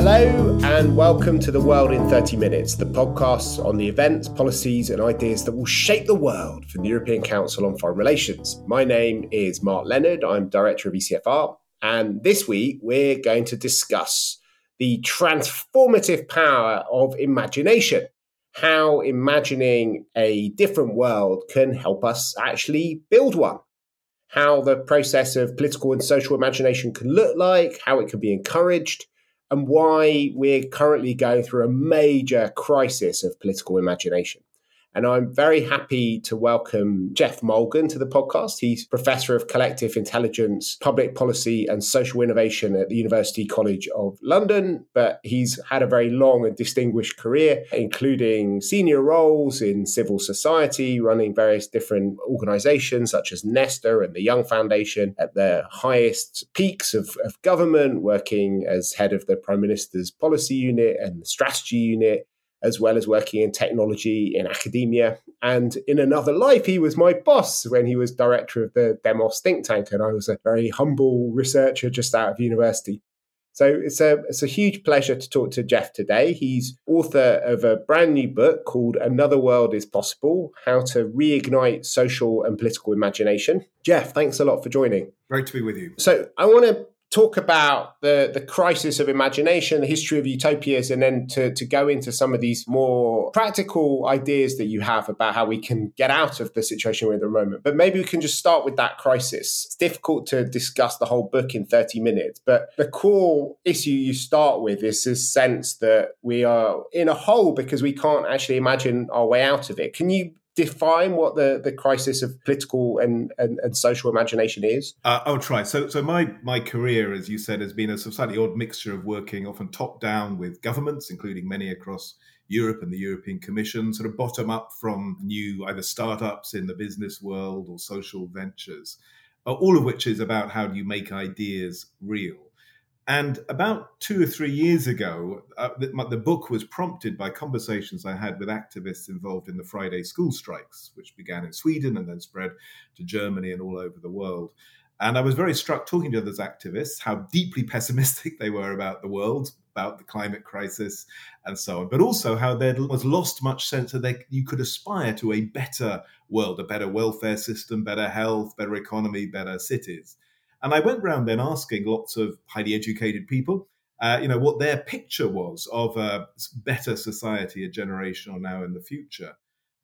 Hello, and welcome to The World in 30 Minutes, the podcast on the events, policies, and ideas that will shape the world from the European Council on Foreign Relations. My name is Mark Leonard, I'm Director of ECFR, and this week we're going to discuss the transformative power of imagination. How imagining a different world can help us actually build one. How the process of political and social imagination can look like, how it can be encouraged, and why we're currently going through a major crisis of political imagination. And I'm very happy to welcome Geoff Mulgan to the podcast. He's Professor of Collective Intelligence, Public Policy and Social Innovation at the University College of London. But he's had a very long and distinguished career, including senior roles in civil society, running various different organizations such as Nesta and the Young Foundation at the highest peaks of, of government, working as head of the Prime Minister's policy unit and the strategy unit as well as working in technology in academia. And in another life, he was my boss when he was director of the Demos think tank, and I was a very humble researcher just out of university. So it's a it's a huge pleasure to talk to Geoff today. He's author of a brand new book called Another World is Possible: How to Reignite Social and Political Imagination. Geoff, thanks a lot for joining. Great to be with you. So I want to talk about the, the crisis of imagination, the history of utopias, and then to, to go into some of these more practical ideas that you have about how we can get out of the situation we're in at the moment. But maybe we can just start with that crisis. It's difficult to discuss the whole book in 30 minutes, but the core issue you start with is this sense that we are in a hole because we can't actually imagine our way out of it. Can you define what the, the crisis of political and, and, and social imagination is? Uh, I'll try. So, so my my career, as you said, has been a slightly odd mixture of working often top down with governments, including many across Europe and the European Commission, sort of bottom up from new either startups in the business world or social ventures, uh, all of which is about how do you make ideas real. And about two or three years ago, uh, the, the, book was prompted by conversations I had with activists involved in the Friday school strikes, which began in Sweden and then spread to Germany and all over the world. And I was very struck talking to those activists how deeply pessimistic they were about the world, about the climate crisis, and so on, but also how there was lost much sense that they, you could aspire to a better world, a better welfare system, better health, better economy, better cities. And I went around then asking lots of highly educated people, uh, you know, what their picture was of a better society a generation or now in the future.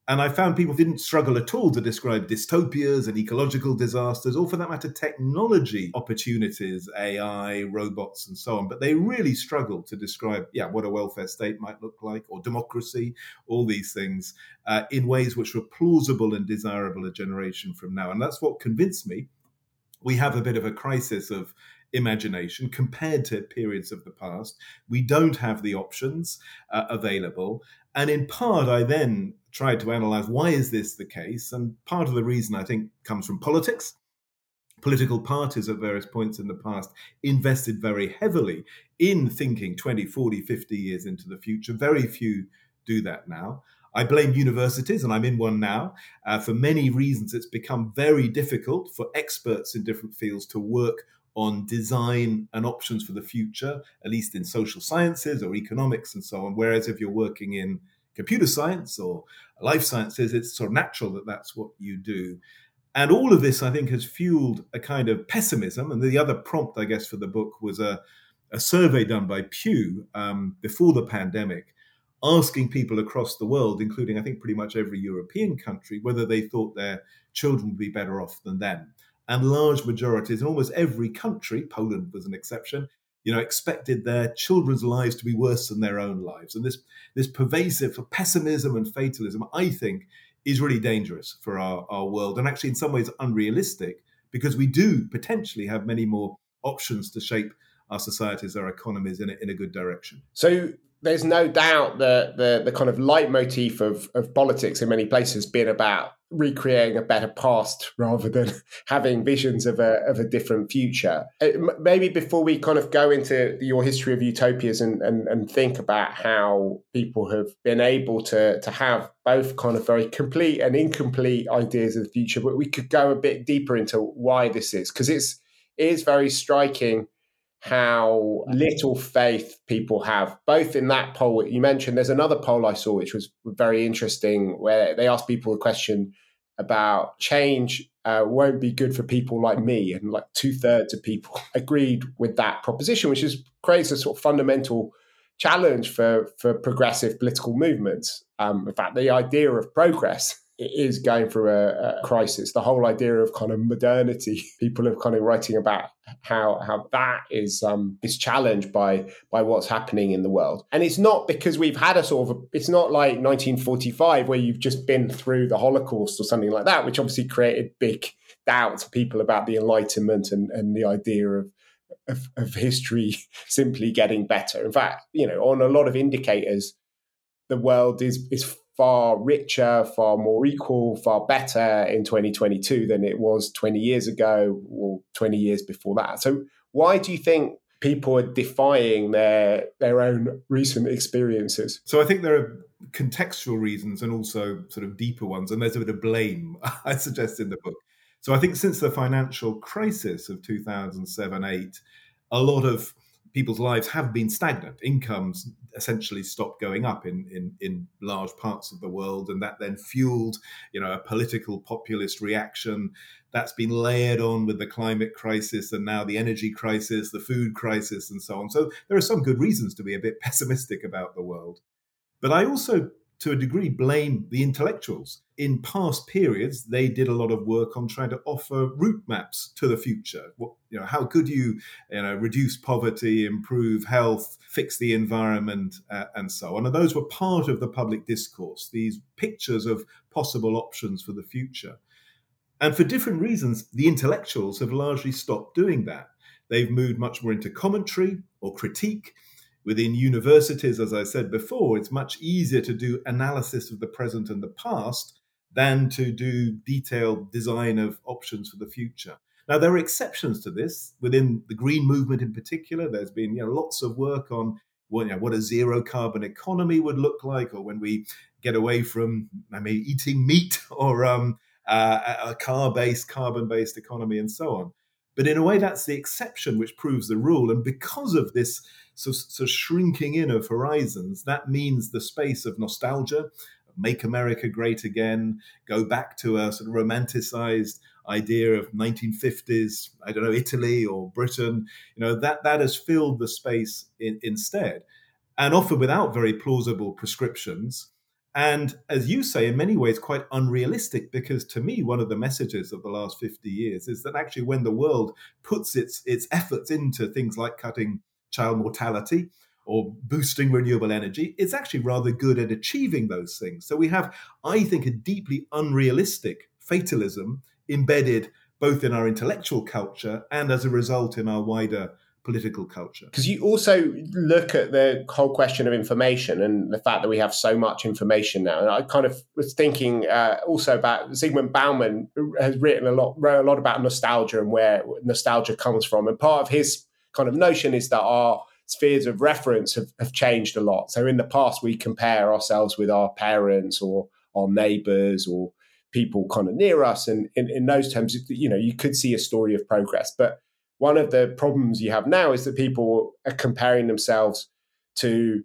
And I found people didn't struggle at all to describe dystopias and ecological disasters, or for that matter, technology opportunities, AI, robots, and so on. But they really struggled to describe, yeah, what a welfare state might look like, or democracy, all these things, uh, in ways which were plausible and desirable a generation from now. And that's what convinced me we have a bit of a crisis of imagination compared to periods of the past. We don't have the options uh, available. And in part, I then tried to analyze why is this the case? And part of the reason I think comes from politics. Political parties at various points in the past invested very heavily in thinking 20, 40, 50 years into the future. Very few do that now. I blame universities, and I'm in one now. Uh, for many reasons, it's become very difficult for experts in different fields to work on design and options for the future, at least in social sciences or economics and so on. Whereas if you're working in computer science or life sciences, it's sort of natural that that's what you do. And all of this, I think, has fueled a kind of pessimism. And the other prompt, I guess, for the book was a, a survey done by Pew um, before the pandemic asking people across the world, including I think pretty much every European country, whether they thought their children would be better off than them. And large majorities in almost every country, Poland was an exception, you know, expected their children's lives to be worse than their own lives. And this this pervasive pessimism and fatalism, I think, is really dangerous for our, our world and actually in some ways unrealistic because we do potentially have many more options to shape our societies, our economies in a, in a good direction. So there's no doubt that the the kind of leitmotif of of politics in many places been about recreating a better past rather than having visions of a of a different future. Uh, maybe before we kind of go into your history of utopias and, and and think about how people have been able to to have both kind of very complete and incomplete ideas of the future, but we could go a bit deeper into why this is because it's it is very striking how little faith people have, both in that poll you mentioned. There's another poll I saw which was very interesting where they asked people a question about change uh, won't be good for people like me. And like two thirds of people agreed with that proposition, which is creates a sort of fundamental challenge for, for progressive political movements. Um, in fact, the idea of progress is going through a, a, crisis. The whole idea of kind of modernity, people are kind of writing about how how that is um, is challenged by by what's happening in the world. And it's not because we've had a sort of it's not like 1945 where you've just been through the Holocaust or something like that, which obviously created big doubts people about the Enlightenment and, and the idea of of, of history simply getting better. In fact, you know, on a lot of indicators, the world is is far richer, far more equal, far better in 2022 than it was 20 years ago or 20 years before that. So, why do you think people are defying their their own recent experiences? So, I think there are contextual reasons and also sort of deeper ones, and there's a bit of blame I suggest in the book. So, I think since the financial crisis of 2007 8, a lot of people's lives have been stagnant. Incomes essentially stopped going up in, in, in large parts of the world, and that then fueled, you know, a political populist reaction that's been layered on with the climate crisis and now the energy crisis, the food crisis, and so on. So there are some good reasons to be a bit pessimistic about the world. But I also to a degree, blame the intellectuals. In past periods, they did a lot of work on trying to offer route maps to the future. What, you know, how could you, you know, reduce poverty, improve health, fix the environment, uh, and so on? And those were part of the public discourse. These pictures of possible options for the future. And for different reasons, the intellectuals have largely stopped doing that. They've moved much more into commentary or critique Within universities, as I said before, it's much easier to do analysis of the present and the past than to do detailed design of options for the future. Now, there are exceptions to this. Within the green movement in particular, there's been you know, lots of work on well, you know, what a zero carbon economy would look like, or when we get away from I mean, eating meat or um, uh, a car based, carbon based economy, and so on. But in a way, that's the exception which proves the rule. And because of this so, so shrinking in of horizons, that means the space of nostalgia, make America great again, go back to a sort of romanticized idea of 1950s, I don't know, Italy or Britain, you know, that, that has filled the space in, instead. And often without very plausible prescriptions. And as you say, in many ways, quite unrealistic, because to me, one of the messages of the last 50 years is that actually, when the world puts its, its efforts into things like cutting child mortality or boosting renewable energy, it's actually rather good at achieving those things. So we have, I think, a deeply unrealistic fatalism embedded both in our intellectual culture and as a result in our wider political culture. Because you also look at the whole question of information and the fact that we have so much information now. And I kind of was thinking uh, also about Zygmunt Bauman has written a lot, wrote a lot about nostalgia and where nostalgia comes from. And part of his kind of notion is that our spheres of reference have, have changed a lot. So in the past, we compare ourselves with our parents or our neighbors or people kind of near us. And in, in those terms, you know, you could see a story of progress. But one of the problems you have now is that people are comparing themselves to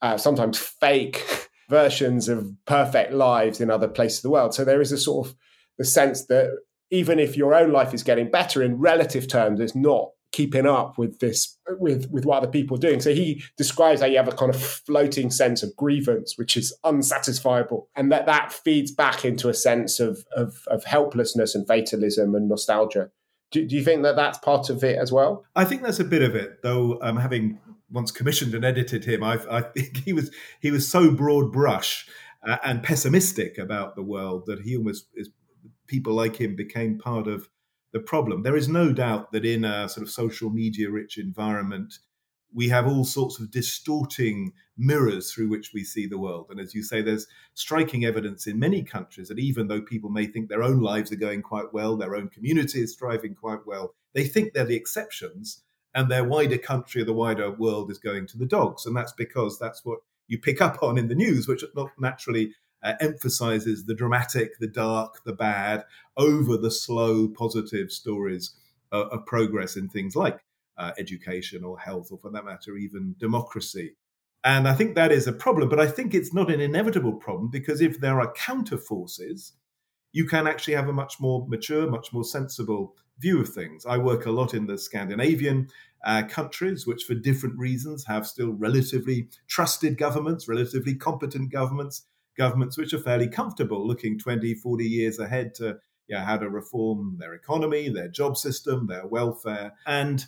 uh, sometimes fake versions of perfect lives in other places of the world. So there is a sort of the sense that even if your own life is getting better in relative terms, it's not keeping up with this with with what other people are doing. So he describes how you have a kind of floating sense of grievance, which is unsatisfiable, and that that feeds back into a sense of of, of helplessness and fatalism and nostalgia. Do, do, you think that that's part of it as well? I think that's a bit of it, though. Um, having once commissioned and edited him, I, I think he was he was so broad brush uh, and pessimistic about the world that he almost is, people like him became part of the problem. There is no doubt that in a sort of social media rich environment, we have all sorts of distorting mirrors through which we see the world. And as you say, there's striking evidence in many countries that even though people may think their own lives are going quite well, their own community is thriving quite well, they think they're the exceptions and their wider country or the wider world is going to the dogs. And that's because that's what you pick up on in the news, which naturally uh, emphasizes the dramatic, the dark, the bad over the slow, positive stories uh, of progress in things like uh, education or health, or for that matter, even democracy. And I think that is a problem, but I think it's not an inevitable problem because if there are counter forces, you can actually have a much more mature, much more sensible view of things. I work a lot in the Scandinavian uh, countries, which for different reasons have still relatively trusted governments, relatively competent governments, governments which are fairly comfortable looking 20, 40 years ahead to you know, how to reform their economy, their job system, their welfare. And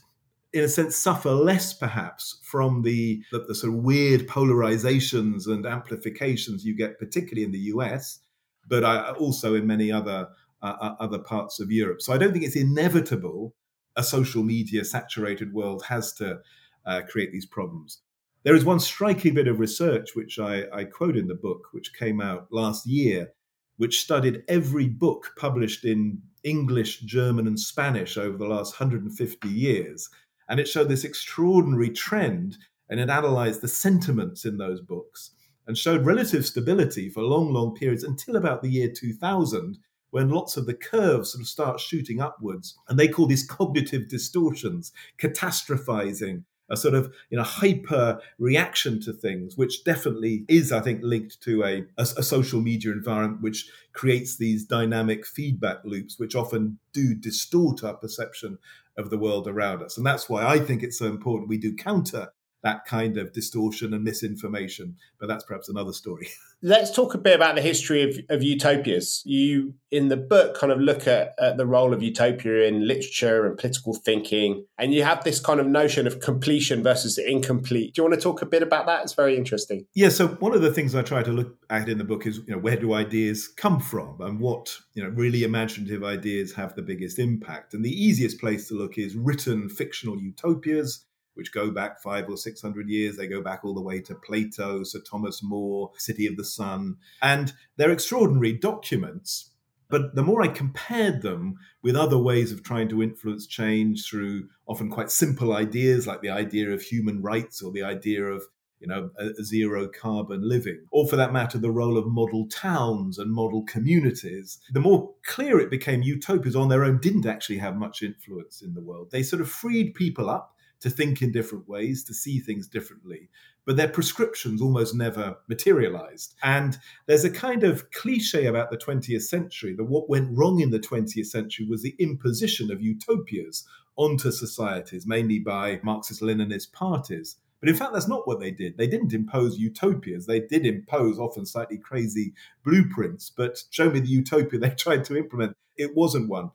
in a sense, suffer less perhaps from the, the, the, sort of weird polarizations and amplifications you get, particularly in the US, but also in many other uh, uh, other parts of Europe. So I don't think it's inevitable a social media saturated world has to uh, create these problems. There is one striking bit of research which I, I quote in the book, which came out last year, which studied every book published in English, German, and Spanish over the last 150 years and it showed this extraordinary trend and it analyzed the sentiments in those books and showed relative stability for long, long periods until about the year 2000, when lots of the curves sort of start shooting upwards. And they call these cognitive distortions, catastrophizing, a sort of you know hyper reaction to things, which definitely is, I think, linked to a, a, a, social media environment which creates these dynamic feedback loops, which often do distort our perception of the world around us. And that's why I think it's so important we do counter that kind of distortion and misinformation. But that's perhaps another story. Let's talk a bit about the history of, of utopias. You, in the book, kind of look at, at, the role of utopia in literature and political thinking. And you have this kind of notion of completion versus incomplete. Do you want to talk a bit about that? It's very interesting. Yeah. So, one of the things I try to look at in the book is, you know, where do ideas come from and what, you know, really imaginative ideas have the biggest impact? And the easiest place to look is written fictional utopias which go back five or six hundred years. They go back all the way to Plato, Sir Thomas More, City of the Sun. And they're extraordinary documents. But the more I compared them with other ways of trying to influence change through often quite simple ideas like the idea of human rights or the idea of you know, zero carbon living, or for that matter, the role of model towns and model communities, the more clear it became utopias on their own didn't actually have much influence in the world. They sort of freed people up to think in different ways, to see things differently. But their prescriptions almost never materialized. And there's a kind of cliche about the 20th century that what went wrong in the 20th century was the imposition of utopias onto societies, mainly by Marxist Leninist parties. But in fact, that's not what they did. They didn't impose utopias. They did impose often slightly crazy blueprints, but show me the utopia they tried to implement. It wasn't one.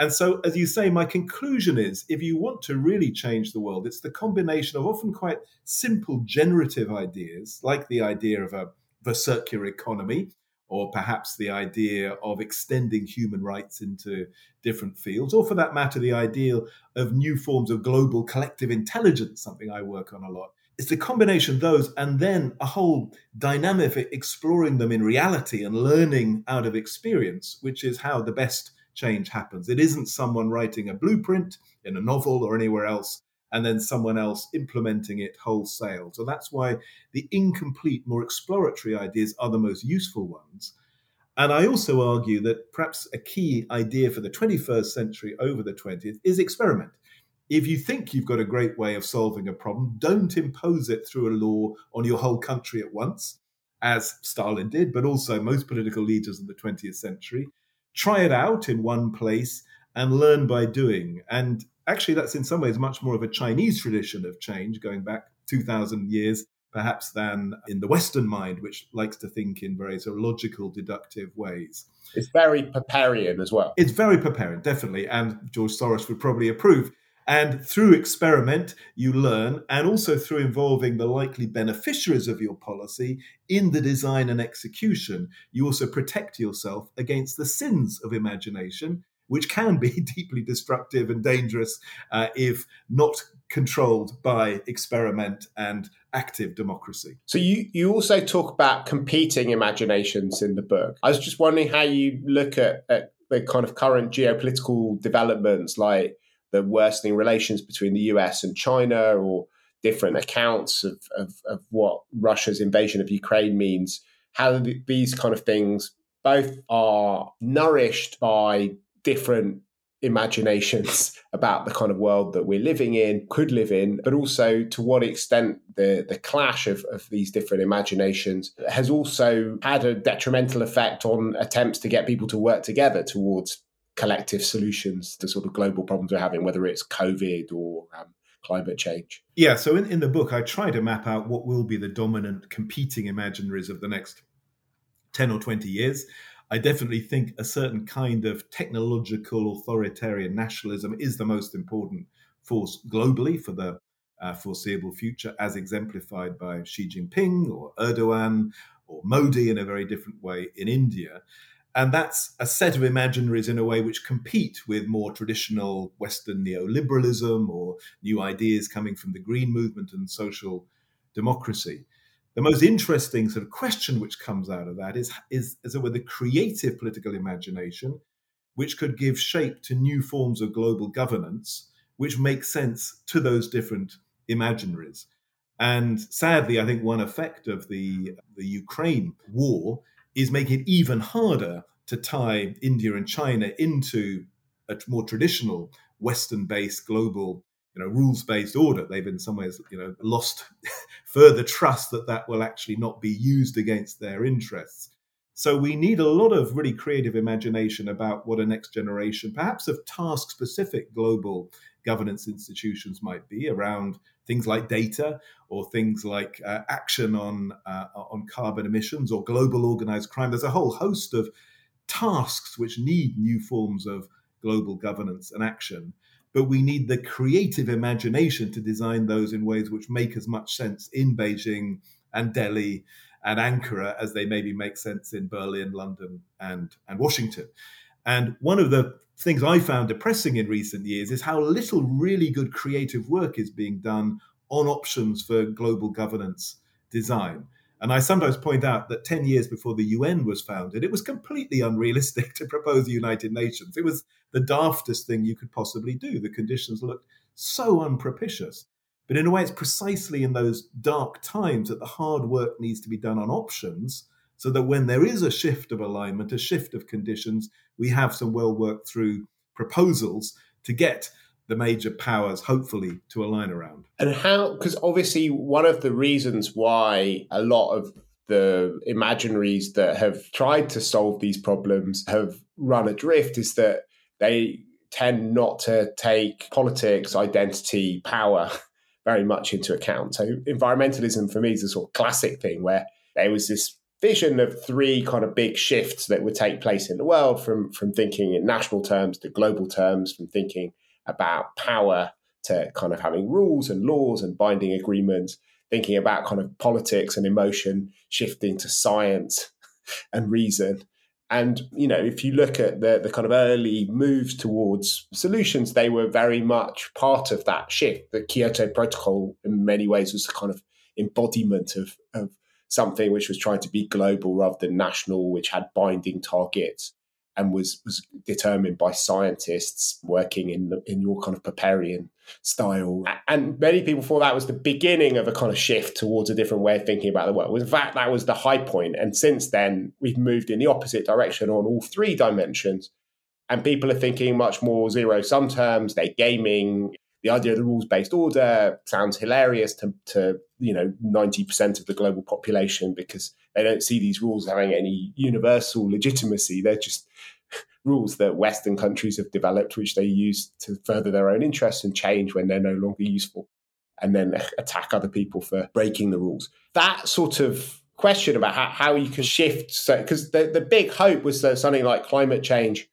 And so, as you say, my conclusion is if you want to really change the world, it's the combination of often quite simple generative ideas, like the idea of a, of circular economy, or perhaps the idea of extending human rights into different fields, or for that matter, the ideal of new forms of global collective intelligence, something I work on a lot. It's the combination of those and then a whole dynamic exploring them in reality and learning out of experience, which is how the best change happens. It isn't someone writing a blueprint in a novel or anywhere else and then someone else implementing it wholesale. So that's why the incomplete, more exploratory ideas are the most useful ones. And I also argue that perhaps a key idea for the 21st century over the 20th is experiment. If you think you've got a great way of solving a problem, don't impose it through a law on your whole country at once, as Stalin did, but also most political leaders in the 20th century try it out in one place and learn by doing. And actually, that's in some ways much more of a Chinese tradition of change going back 2,000 years, perhaps, than in the Western mind, which likes to think in very sort of logical, deductive ways. It's very Popperian as well. It's very Popperian, definitely. And George Soros would probably approve. And through experiment, you learn, and also through involving the likely beneficiaries of your policy in the design and execution, you also protect yourself against the sins of imagination, which can be deeply destructive and dangerous uh, if not controlled by experiment and active democracy. So you you also talk about competing imaginations in the book. I was just wondering how you look at, at the kind of current geopolitical developments like the worsening relations between the US and China or different accounts of, of, of what Russia's invasion of Ukraine means, how these kind of things both are nourished by different imaginations about the kind of world that we're living in, could live in, but also to what extent the, the clash of, of these different imaginations has also had a detrimental effect on attempts to get people to work together towards collective solutions to sort of global problems we're having, whether it's COVID or um, climate change. Yeah, so in, in the book, I try to map out what will be the dominant competing imaginaries of the next 10 or 20 years. I definitely think a certain kind of technological authoritarian nationalism is the most important force globally for the uh, foreseeable future, as exemplified by Xi Jinping or Erdogan or Modi in a very different way in India. And that's a set of imaginaries in a way which compete with more traditional Western neoliberalism or new ideas coming from the Green movement and social democracy the most interesting sort of question which comes out of that is, is as it were, the creative political imagination, which could give shape to new forms of global governance, which make sense to those different imaginaries. And sadly, I think one effect of the, the Ukraine war is making it even harder to tie India and China into a more traditional Western based global you know rules based order. They've in some ways you know lost further trust that that will actually not be used against their interests. So we need a lot of really creative imagination about what a next generation perhaps of task specific global governance institutions might be around things like data or things like uh, action on uh, on carbon emissions or global organized crime there's a whole host of tasks which need new forms of global governance and action but we need the creative imagination to design those in ways which make as much sense in Beijing and Delhi and Ankara as they maybe make sense in Berlin, London, and, and Washington. And one of the things I found depressing in recent years is how little really good creative work is being done on options for global governance design. And I sometimes point out that 10 years before the UN was founded, it was completely unrealistic to propose the United Nations. It was the daftest thing you could possibly do. The conditions looked so unpropitious. But in a way, it's precisely in those dark times that the hard work needs to be done on options so that when there is a shift of alignment, a shift of conditions, we have some well worked through proposals to get the major powers hopefully to align around. And how, because obviously, one of the reasons why a lot of the imaginaries that have tried to solve these problems have run adrift is that they tend not to take politics, identity, power very much into account. So, environmentalism for me is a sort of classic thing where there was this vision of three kind of big shifts that would take place in the world from, from thinking in national terms to global terms, from thinking about power to kind of having rules and laws and binding agreements, thinking about kind of politics and emotion shifting to science and reason. And, you know, if you look at the, the kind of early moves towards solutions, they were very much part of that shift. The Kyoto Protocol, in many ways, was a kind of embodiment of, of something which was trying to be global rather than national, which had binding targets and was was determined by scientists working in the, in your kind of Popperian style. And many people thought that was the beginning of a kind of shift towards a different way of thinking about the world. In fact, that was the high point. And since then, we've moved in the opposite direction on all three dimensions. And people are thinking much more zero sum terms. They're gaming. The idea of the rules based order sounds hilarious to, to you know 90% of the global population because they don't see these rules having any universal legitimacy. They're just rules that Western countries have developed, which they use to further their own interests and change when they're no longer useful, and then attack other people for breaking the rules. That sort of question about how, how you can shift, so because the, the big hope was that something like climate change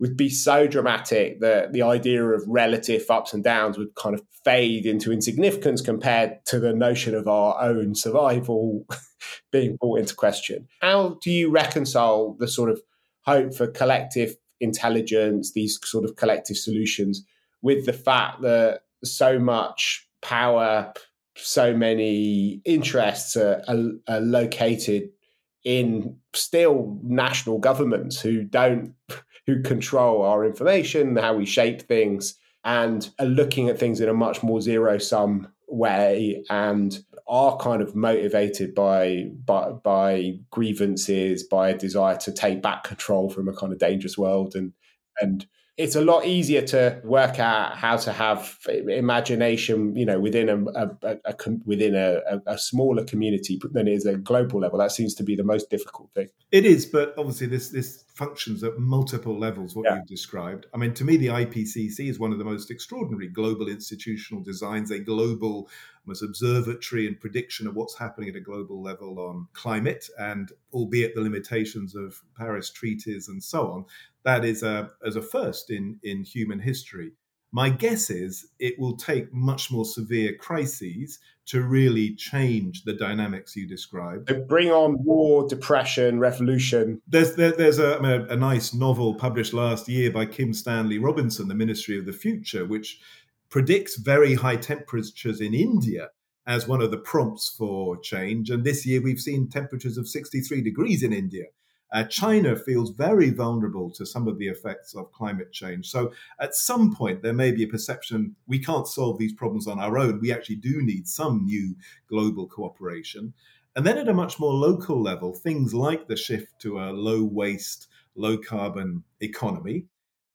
would be so dramatic that the idea of relative ups and downs would kind of fade into insignificance compared to the notion of our own survival being brought into question. How do you reconcile the sort of hope for collective intelligence, these sort of collective solutions, with the fact that so much power, so many interests are, are, are located in still national governments who don't who control our information, how we shape things, and are looking at things in a much more zero sum way and are kind of motivated by, by by grievances, by a desire to take back control from a kind of dangerous world and and it's a lot easier to work out how to have imagination, you know, within a, a, a, a within a, smaller community than it is a global level. That seems to be the most difficult thing. It is, but obviously this this functions at multiple levels. What yeah. you've described. I mean, to me, the IPCC is one of the most extraordinary global institutional designs. A global was observatory and prediction of what's happening at a global level on climate, and albeit the limitations of Paris treaties and so on, that is a as a first in in human history. My guess is it will take much more severe crises to really change the dynamics you described. Bring on war, depression, revolution. There's there, there's a, I mean, a nice novel published last year by Kim Stanley Robinson, The Ministry of the Future, which predicts very high temperatures in India as one of the prompts for change. And this year we've seen temperatures of 63 degrees in India. Uh, China feels very vulnerable to some of the effects of climate change. So, at some point, there may be a perception we can't solve these problems on our own. We actually do need some new global cooperation. And then, at a much more local level, things like the shift to a low waste, low carbon economy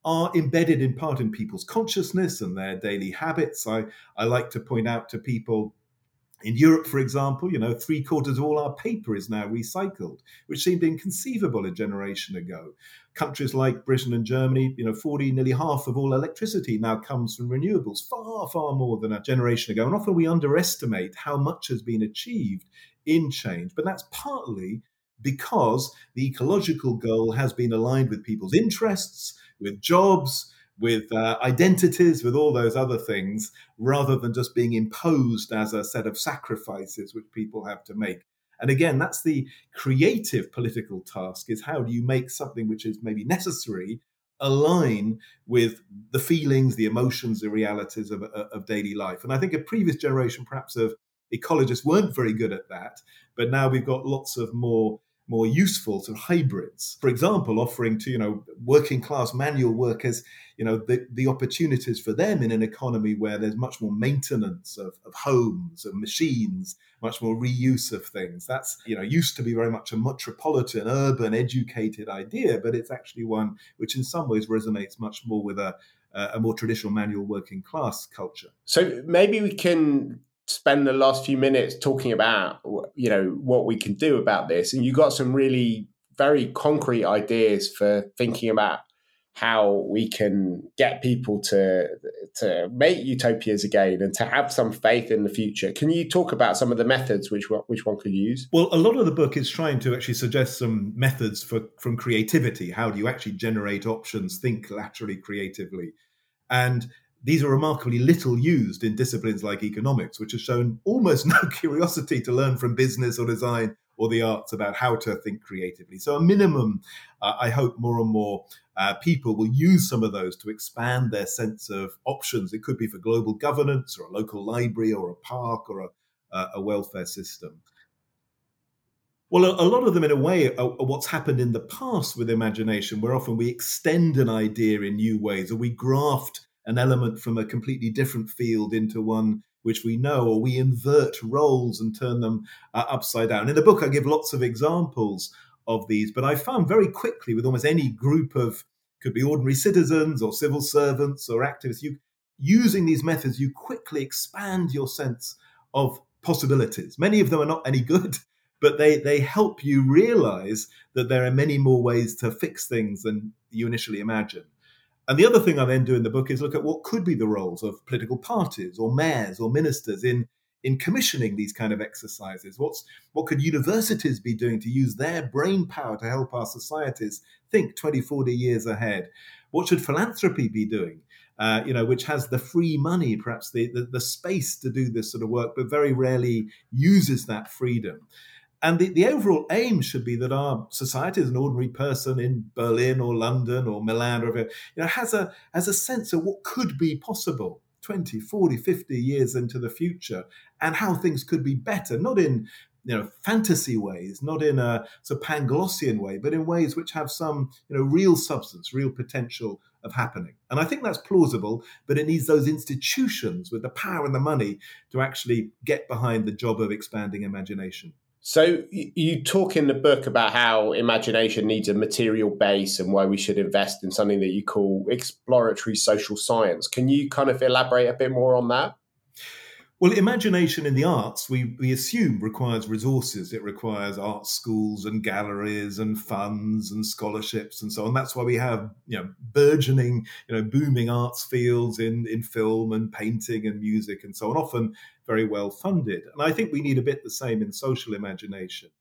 are embedded in part in people's consciousness and their daily habits. I, I like to point out to people in Europe, for example, you know, three quarters of all our paper is now recycled, which seemed inconceivable a generation ago. Countries like Britain and Germany, you know, 40, nearly half of all electricity now comes from renewables, far, far more than a generation ago. And often we underestimate how much has been achieved in change. But that's partly because the ecological goal has been aligned with people's interests, with jobs, with uh, identities, with all those other things, rather than just being imposed as a set of sacrifices which people have to make. And again, that's the creative political task is how do you make something which is maybe necessary align with the feelings, the emotions, the realities of, of daily life. And I think a previous generation, perhaps of ecologists, weren't very good at that. But now we've got lots of more more useful sort of hybrids. For example, offering to you know working class manual workers you know the, the opportunities for them in an economy where there's much more maintenance of, of homes of machines much more reuse of things that's you know used to be very much a metropolitan urban educated idea but it's actually one which in some ways resonates much more with a a more traditional manual working class culture so maybe we can spend the last few minutes talking about you know what we can do about this and you got some really very concrete ideas for thinking about how we can get people to to make utopias again and to have some faith in the future. Can you talk about some of the methods which which one could use? Well, a lot of the book is trying to actually suggest some methods for from creativity. How do you actually generate options, think laterally creatively, and these are remarkably little used in disciplines like economics, which have shown almost no curiosity to learn from business or design or the arts about how to think creatively. So, a minimum, uh, I hope more and more uh, people will use some of those to expand their sense of options. It could be for global governance or a local library or a park or a, a welfare system. Well, a, lot of them, in a way, are, what's happened in the past with imagination, where often we extend an idea in new ways or we graft an element from a completely different field into one which we know, or we invert roles and turn them uh, upside down. In the book, I give lots of examples of these, but I found very quickly with almost any group of could be ordinary citizens or civil servants or activists, you using these methods, you quickly expand your sense of possibilities. Many of them are not any good, but they they help you realize that there are many more ways to fix things than you initially imagined. And the other thing I then do in the book is look at what could be the roles of political parties or mayors or ministers in in commissioning these kind of exercises. What's what could universities be doing to use their brain power to help our societies think 20, 40 years ahead? What should philanthropy be doing? Uh, you know, which has the free money, perhaps the, the, the space to do this sort of work, but very rarely uses that freedom. And the, the overall aim should be that our society, as an ordinary person in Berlin or London or Milan or you know, has a has a sense of what could be possible 20, 40, 50 years into the future and how things could be better, not in you know fantasy ways, not in a sort of Panglossian way, but in ways which have some you know real substance, real potential of happening. And I think that's plausible, but it needs those institutions with the power and the money to actually get behind the job of expanding imagination. So you talk in the book about how imagination needs a material base and why we should invest in something that you call exploratory social science. Can you kind of elaborate a bit more on that? Well, imagination in the arts, we, we assume requires resources. It requires art schools and galleries and funds and scholarships and so on. That's why we have, you know, burgeoning, you know, booming arts fields in, in film and painting and music and so on, often very well funded. And I think we need a bit the same in social imagination.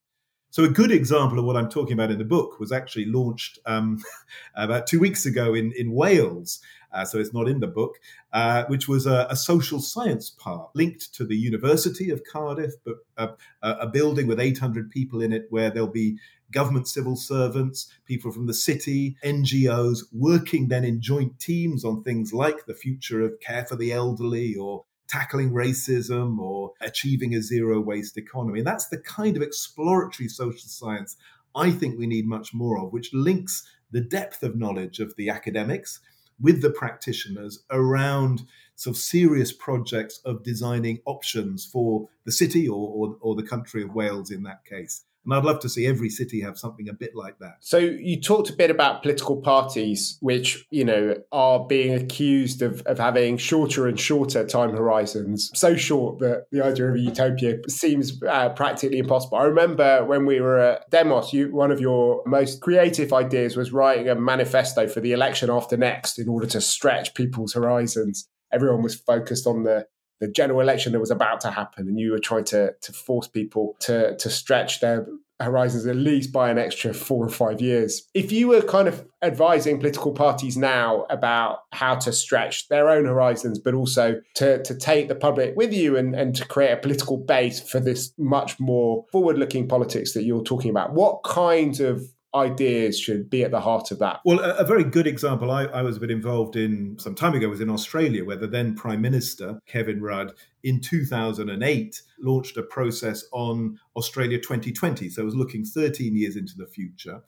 So, a good example of what I'm talking about in the book was actually launched um, about two weeks ago in, in Wales. Uh, so, it's not in the book, uh, which was a, a, social science park linked to the University of Cardiff, but a, a, building with 800 people in it where there'll be government civil servants, people from the city, NGOs, working then in joint teams on things like the future of care for the elderly or tackling racism or achieving a zero waste economy. And that's the kind of exploratory social science I think we need much more of, which links the depth of knowledge of the academics with the practitioners around sort of serious projects of designing options for the city or, or, or the country of Wales in that case. And I'd love to see every city have something a bit like that. So you talked a bit about political parties, which, you know, are being accused of, of having shorter and shorter time horizons, so short that the idea of a utopia seems uh, practically impossible. I remember when we were at Demos, you, one of your most creative ideas was writing a manifesto for the election after next in order to stretch people's horizons. Everyone was focused on the the general election that was about to happen, and you were trying to to force people to to stretch their horizons at least by an extra four or five years. If you were kind of advising political parties now about how to stretch their own horizons, but also to, to take the public with you and, and to create a political base for this much more forward looking politics that you're talking about, what kinds of ideas should be at the heart of that? Well, a, a very good example I, I, was a bit involved in some time ago was in Australia, where the then Prime Minister, Kevin Rudd, in 2008 launched a process on Australia 2020. So it was looking 13 years into the future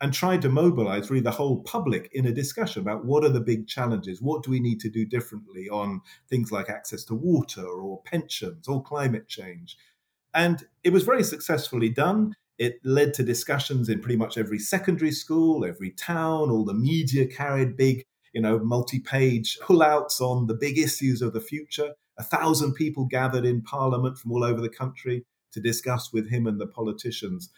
and tried to mobilize really the whole public in a discussion about what are the big challenges, what do we need to do differently on things like access to water or pensions or climate change. And it was very successfully done. It led to discussions in pretty much every secondary school, every town. All the media carried big, you know, multi-page pullouts on the big issues of the future. A thousand people gathered in Parliament from all over the country to discuss with him and the politicians.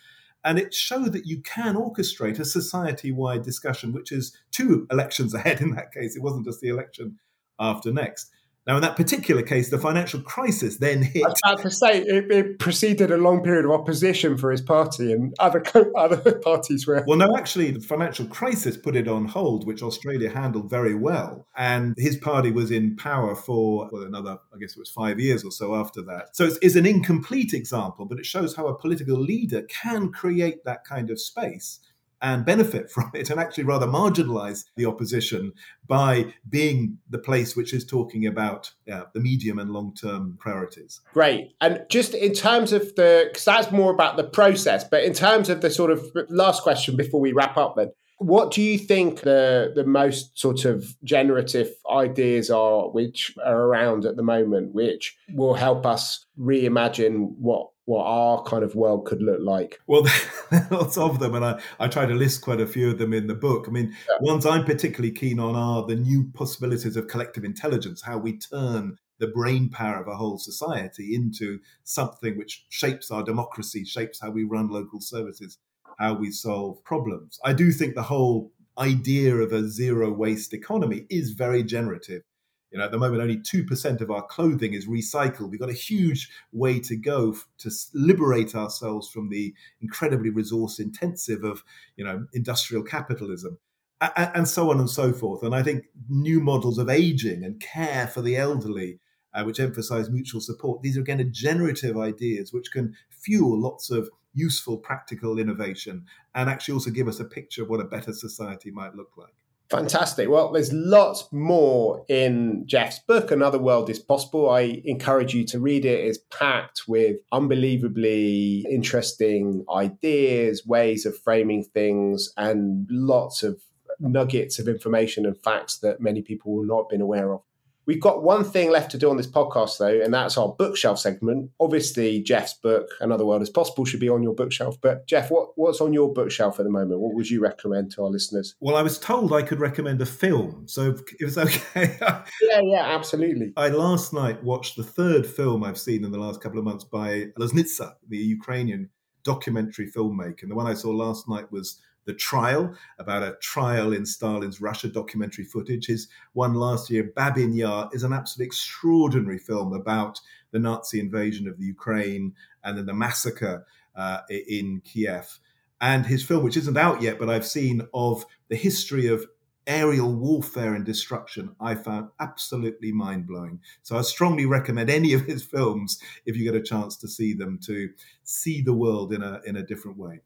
And it showed that you can orchestrate a society wide discussion, which is two elections ahead in that case. It wasn't just the election after next. Now, in that particular case, the financial crisis then hit. I was about to say it, it, preceded a long period of opposition for his party, and other other parties were. Well, no, actually, the financial crisis put it on hold, which Australia handled very well, and his party was in power for well, another, I guess it was five years or so after that. So it's, it's an incomplete example, but it shows how a political leader can create that kind of space and benefit from it and actually rather marginalize the opposition by being the place which is talking about yeah, the medium and long term priorities. Great. And just in terms of the, because that's more about the process, but in terms of the sort of last question before we wrap up, then. What do you think the the most sort of generative ideas are which are around at the moment, which will help us reimagine what what our kind of world could look like? Well, there are lots of them, and I, I try to list quite a few of them in the book. I mean, yeah. ones I'm particularly keen on are the new possibilities of collective intelligence, how we turn the brain power of a whole society into something which shapes our democracy, shapes how we run local services, how we solve problems. I do think the whole idea of a zero waste economy is very generative. You know, at the moment, only 2% of our clothing is recycled. We've got a huge way to go to liberate ourselves from the incredibly resource intensive of, you know, industrial capitalism and so on and so forth. And I think new models of aging and care for the elderly, uh, which emphasize mutual support, these are again generative ideas which can fuel lots of useful, practical innovation and actually also give us a picture of what a better society might look like. Fantastic. Well, there's lots more in Geoff's book. Another World is Possible. I encourage you to read it. It's packed with unbelievably interesting ideas, ways of framing things, and lots of nuggets of information and facts that many people will not have been aware of. We've got one thing left to do on this podcast, though, and that's our bookshelf segment. Obviously, Geoff's book, Another World is Possible, should be on your bookshelf. But, Geoff, what, what's on your bookshelf at the moment? What would you recommend to our listeners? Well, I was told I could recommend a film, so it was okay. yeah, yeah, absolutely. I last night watched the third film I've seen in the last couple of months by Loznitsa, the Ukrainian documentary filmmaker. And the one I saw last night was the Trial, about a trial in Stalin's Russia documentary footage. His one last year, Babi Yar, is an absolutely extraordinary film about the Nazi invasion of the Ukraine and then the massacre uh, in Kiev. And his film, which isn't out yet, but I've seen of the history of aerial warfare and destruction, I found absolutely mind blowing. So I strongly recommend any of his films if you get a chance to see them to see the world in a in a different way.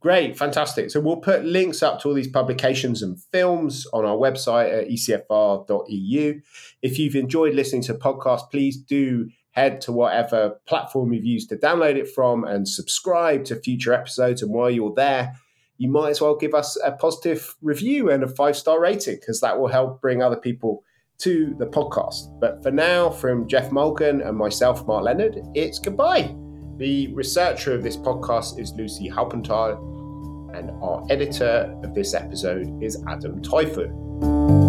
Great, fantastic. So we'll put links up to all these publications and films on our website at ecfr.eu. If you've enjoyed listening to the podcast, please do head to whatever platform you've used to download it from and subscribe to future episodes. And while you're there, you might as well give us a positive review and a five star rating because that will help bring other people to the podcast. But for now, from Geoff Mulgan and myself, Mark Leonard, it's goodbye. The researcher of this podcast is Lucy Halpenthal, and our editor of this episode is Adam Teufel.